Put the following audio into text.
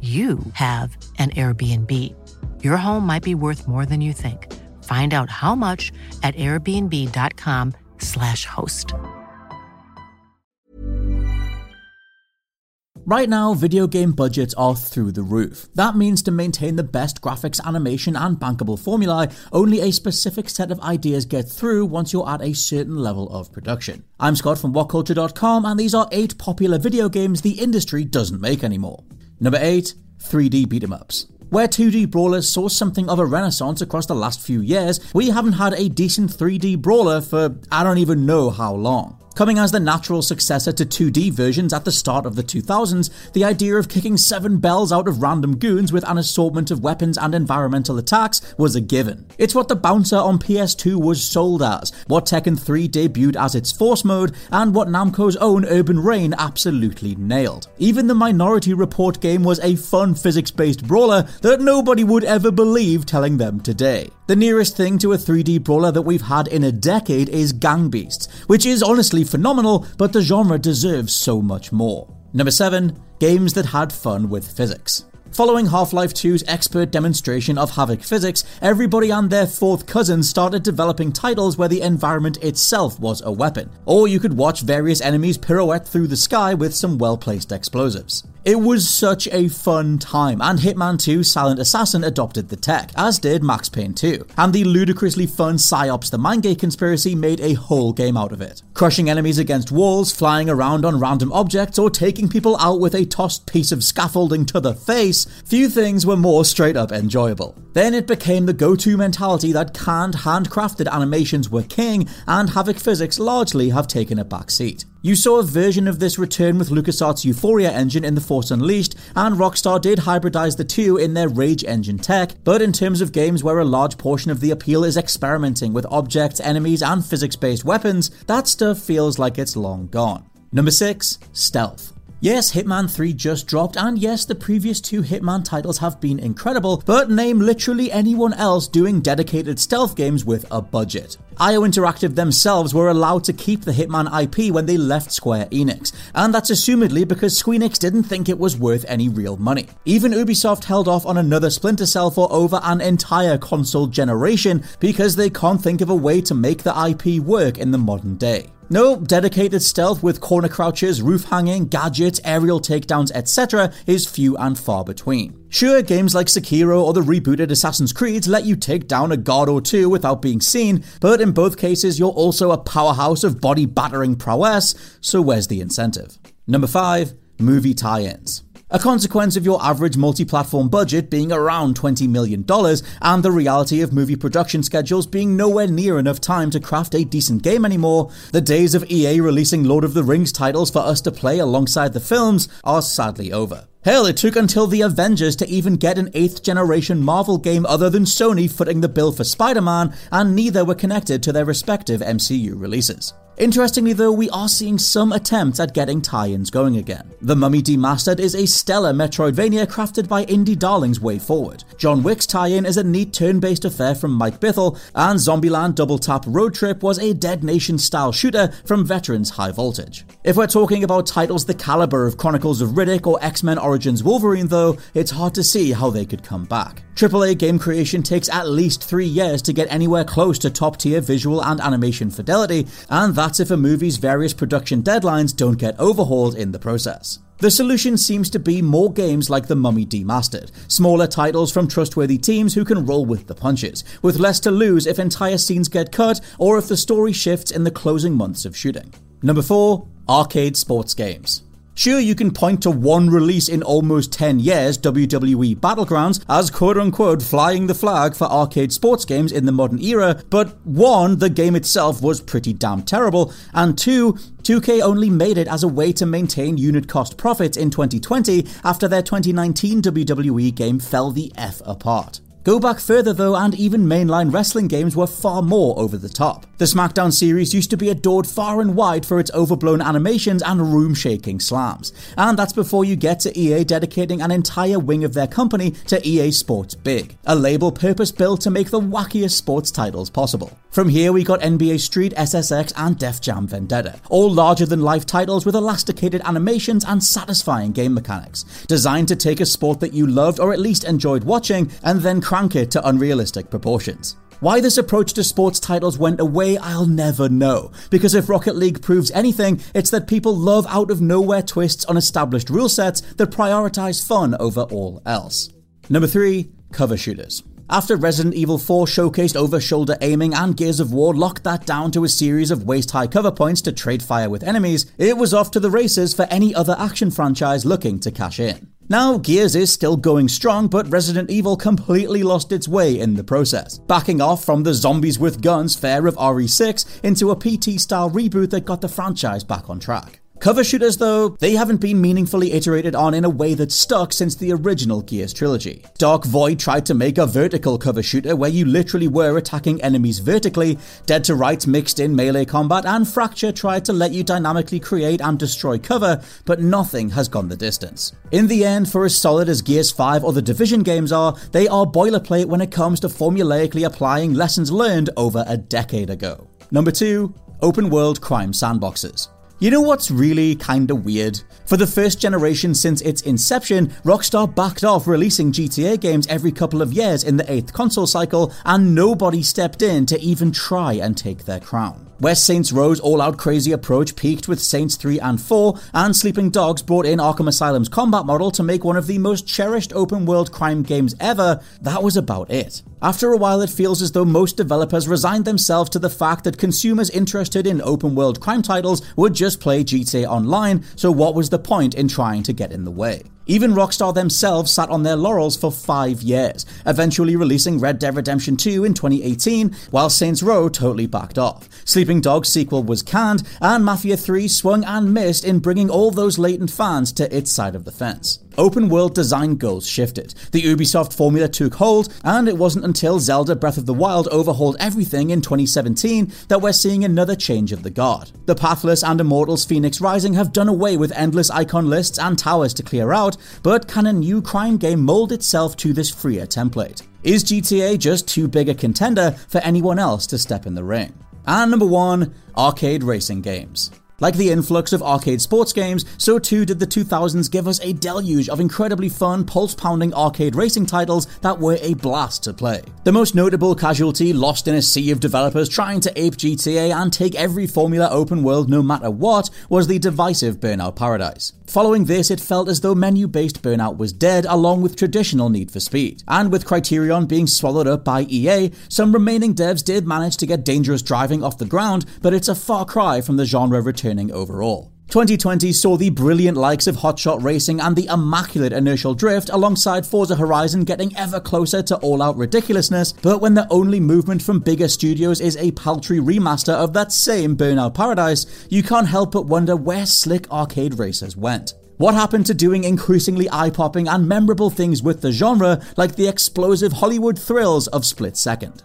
you have an Airbnb. Your home might be worth more than you think. Find out how much at airbnb.com/slash host. Right now, video game budgets are through the roof. That means to maintain the best graphics, animation, and bankable formulae, only a specific set of ideas get through once you're at a certain level of production. I'm Scott from WhatCulture.com, and these are 8 popular video games the industry doesn't make anymore. Number 8, 3D beat 'em ups. Where 2D brawlers saw something of a renaissance across the last few years, we haven't had a decent 3D brawler for I don't even know how long. Coming as the natural successor to 2D versions at the start of the 2000s, the idea of kicking seven bells out of random goons with an assortment of weapons and environmental attacks was a given. It's what the bouncer on PS2 was sold as, what Tekken 3 debuted as its force mode, and what Namco's own Urban Reign absolutely nailed. Even the Minority Report game was a fun physics based brawler that nobody would ever believe telling them today. The nearest thing to a 3D brawler that we've had in a decade is Gang Beasts, which is honestly phenomenal, but the genre deserves so much more. Number 7. Games that had fun with physics. Following Half Life 2's expert demonstration of Havok physics, everybody and their fourth cousin started developing titles where the environment itself was a weapon. Or you could watch various enemies pirouette through the sky with some well placed explosives. It was such a fun time, and Hitman 2 Silent Assassin adopted the tech, as did Max Payne 2, and the ludicrously fun Psi-Ops the Mindgate conspiracy made a whole game out of it. Crushing enemies against walls, flying around on random objects, or taking people out with a tossed piece of scaffolding to the face, few things were more straight up enjoyable. Then it became the go to mentality that canned, handcrafted animations were king, and Havok physics largely have taken a back seat. You saw a version of this return with LucasArts' Euphoria engine in The Force Unleashed, and Rockstar did hybridize the two in their Rage engine tech, but in terms of games where a large portion of the appeal is experimenting with objects, enemies, and physics based weapons, that stuff feels like it's long gone. Number 6 Stealth. Yes, Hitman 3 just dropped, and yes, the previous two Hitman titles have been incredible, but name literally anyone else doing dedicated stealth games with a budget. IO Interactive themselves were allowed to keep the Hitman IP when they left Square Enix, and that's assumedly because Squeenix didn't think it was worth any real money. Even Ubisoft held off on another Splinter Cell for over an entire console generation because they can't think of a way to make the IP work in the modern day. No, dedicated stealth with corner crouches, roof hanging, gadgets, aerial takedowns, etc. is few and far between. Sure, games like Sekiro or the rebooted Assassin's Creed let you take down a guard or two without being seen, but in both cases you're also a powerhouse of body battering prowess, so where's the incentive? Number 5. Movie tie ins. A consequence of your average multi platform budget being around $20 million, and the reality of movie production schedules being nowhere near enough time to craft a decent game anymore, the days of EA releasing Lord of the Rings titles for us to play alongside the films are sadly over. Hell, it took until the Avengers to even get an 8th generation Marvel game other than Sony footing the bill for Spider Man, and neither were connected to their respective MCU releases. Interestingly, though, we are seeing some attempts at getting tie ins going again. The Mummy Demastered is a stellar Metroidvania crafted by indie darlings WayForward. John Wick's tie in is a neat turn based affair from Mike Bithell, and Zombieland Double Tap Road Trip was a Dead Nation style shooter from veterans High Voltage. If we're talking about titles the caliber of Chronicles of Riddick or X Men Origins Wolverine, though, it's hard to see how they could come back. AAA game creation takes at least three years to get anywhere close to top tier visual and animation fidelity, and that's if a movie's various production deadlines don't get overhauled in the process. The solution seems to be more games like The Mummy Demastered, smaller titles from trustworthy teams who can roll with the punches, with less to lose if entire scenes get cut or if the story shifts in the closing months of shooting. Number 4 Arcade Sports Games. Sure, you can point to one release in almost 10 years, WWE Battlegrounds, as quote unquote flying the flag for arcade sports games in the modern era, but one, the game itself was pretty damn terrible, and two, 2K only made it as a way to maintain unit cost profits in 2020 after their 2019 WWE game fell the F apart. Go back further though, and even mainline wrestling games were far more over the top. The SmackDown series used to be adored far and wide for its overblown animations and room shaking slams. And that's before you get to EA dedicating an entire wing of their company to EA Sports Big, a label purpose built to make the wackiest sports titles possible. From here, we got NBA Street, SSX, and Def Jam Vendetta, all larger than life titles with elasticated animations and satisfying game mechanics, designed to take a sport that you loved or at least enjoyed watching and then crank it to unrealistic proportions. Why this approach to sports titles went away, I'll never know. Because if Rocket League proves anything, it's that people love out of nowhere twists on established rule sets that prioritize fun over all else. Number 3 Cover Shooters. After Resident Evil 4 showcased over shoulder aiming and Gears of War locked that down to a series of waist high cover points to trade fire with enemies, it was off to the races for any other action franchise looking to cash in. Now, Gears is still going strong, but Resident Evil completely lost its way in the process, backing off from the zombies with guns fare of RE6 into a PT style reboot that got the franchise back on track. Cover shooters, though, they haven't been meaningfully iterated on in a way that's stuck since the original Gears trilogy. Dark Void tried to make a vertical cover shooter where you literally were attacking enemies vertically, Dead to Rights mixed in melee combat, and Fracture tried to let you dynamically create and destroy cover, but nothing has gone the distance. In the end, for as solid as Gears 5 or the Division games are, they are boilerplate when it comes to formulaically applying lessons learned over a decade ago. Number 2 Open World Crime Sandboxes. You know what's really kinda weird? For the first generation since its inception, Rockstar backed off releasing GTA games every couple of years in the 8th console cycle, and nobody stepped in to even try and take their crown. Where Saints Row's all out crazy approach peaked with Saints 3 and 4, and Sleeping Dogs brought in Arkham Asylum's combat model to make one of the most cherished open world crime games ever, that was about it. After a while, it feels as though most developers resigned themselves to the fact that consumers interested in open world crime titles would just play GTA Online, so what was the point in trying to get in the way? Even Rockstar themselves sat on their laurels for five years, eventually releasing Red Dead Redemption 2 in 2018, while Saints Row totally backed off. Sleeping Dogs sequel was canned, and Mafia 3 swung and missed in bringing all those latent fans to its side of the fence. Open world design goals shifted. The Ubisoft formula took hold, and it wasn't until Zelda Breath of the Wild overhauled everything in 2017 that we're seeing another change of the guard. The Pathless and Immortals Phoenix Rising have done away with endless icon lists and towers to clear out, but can a new crime game mold itself to this freer template? Is GTA just too big a contender for anyone else to step in the ring? And number one, arcade racing games. Like the influx of arcade sports games, so too did the 2000s give us a deluge of incredibly fun, pulse pounding arcade racing titles that were a blast to play. The most notable casualty lost in a sea of developers trying to ape GTA and take every Formula open world no matter what was the divisive Burnout Paradise. Following this, it felt as though menu based Burnout was dead, along with traditional Need for Speed. And with Criterion being swallowed up by EA, some remaining devs did manage to get dangerous driving off the ground, but it's a far cry from the genre returning overall. 2020 saw the brilliant likes of Hotshot Racing and the immaculate Inertial Drift alongside Forza Horizon getting ever closer to all out ridiculousness, but when the only movement from bigger studios is a paltry remaster of that same Burnout Paradise, you can't help but wonder where slick arcade racers went. What happened to doing increasingly eye popping and memorable things with the genre, like the explosive Hollywood thrills of Split Second?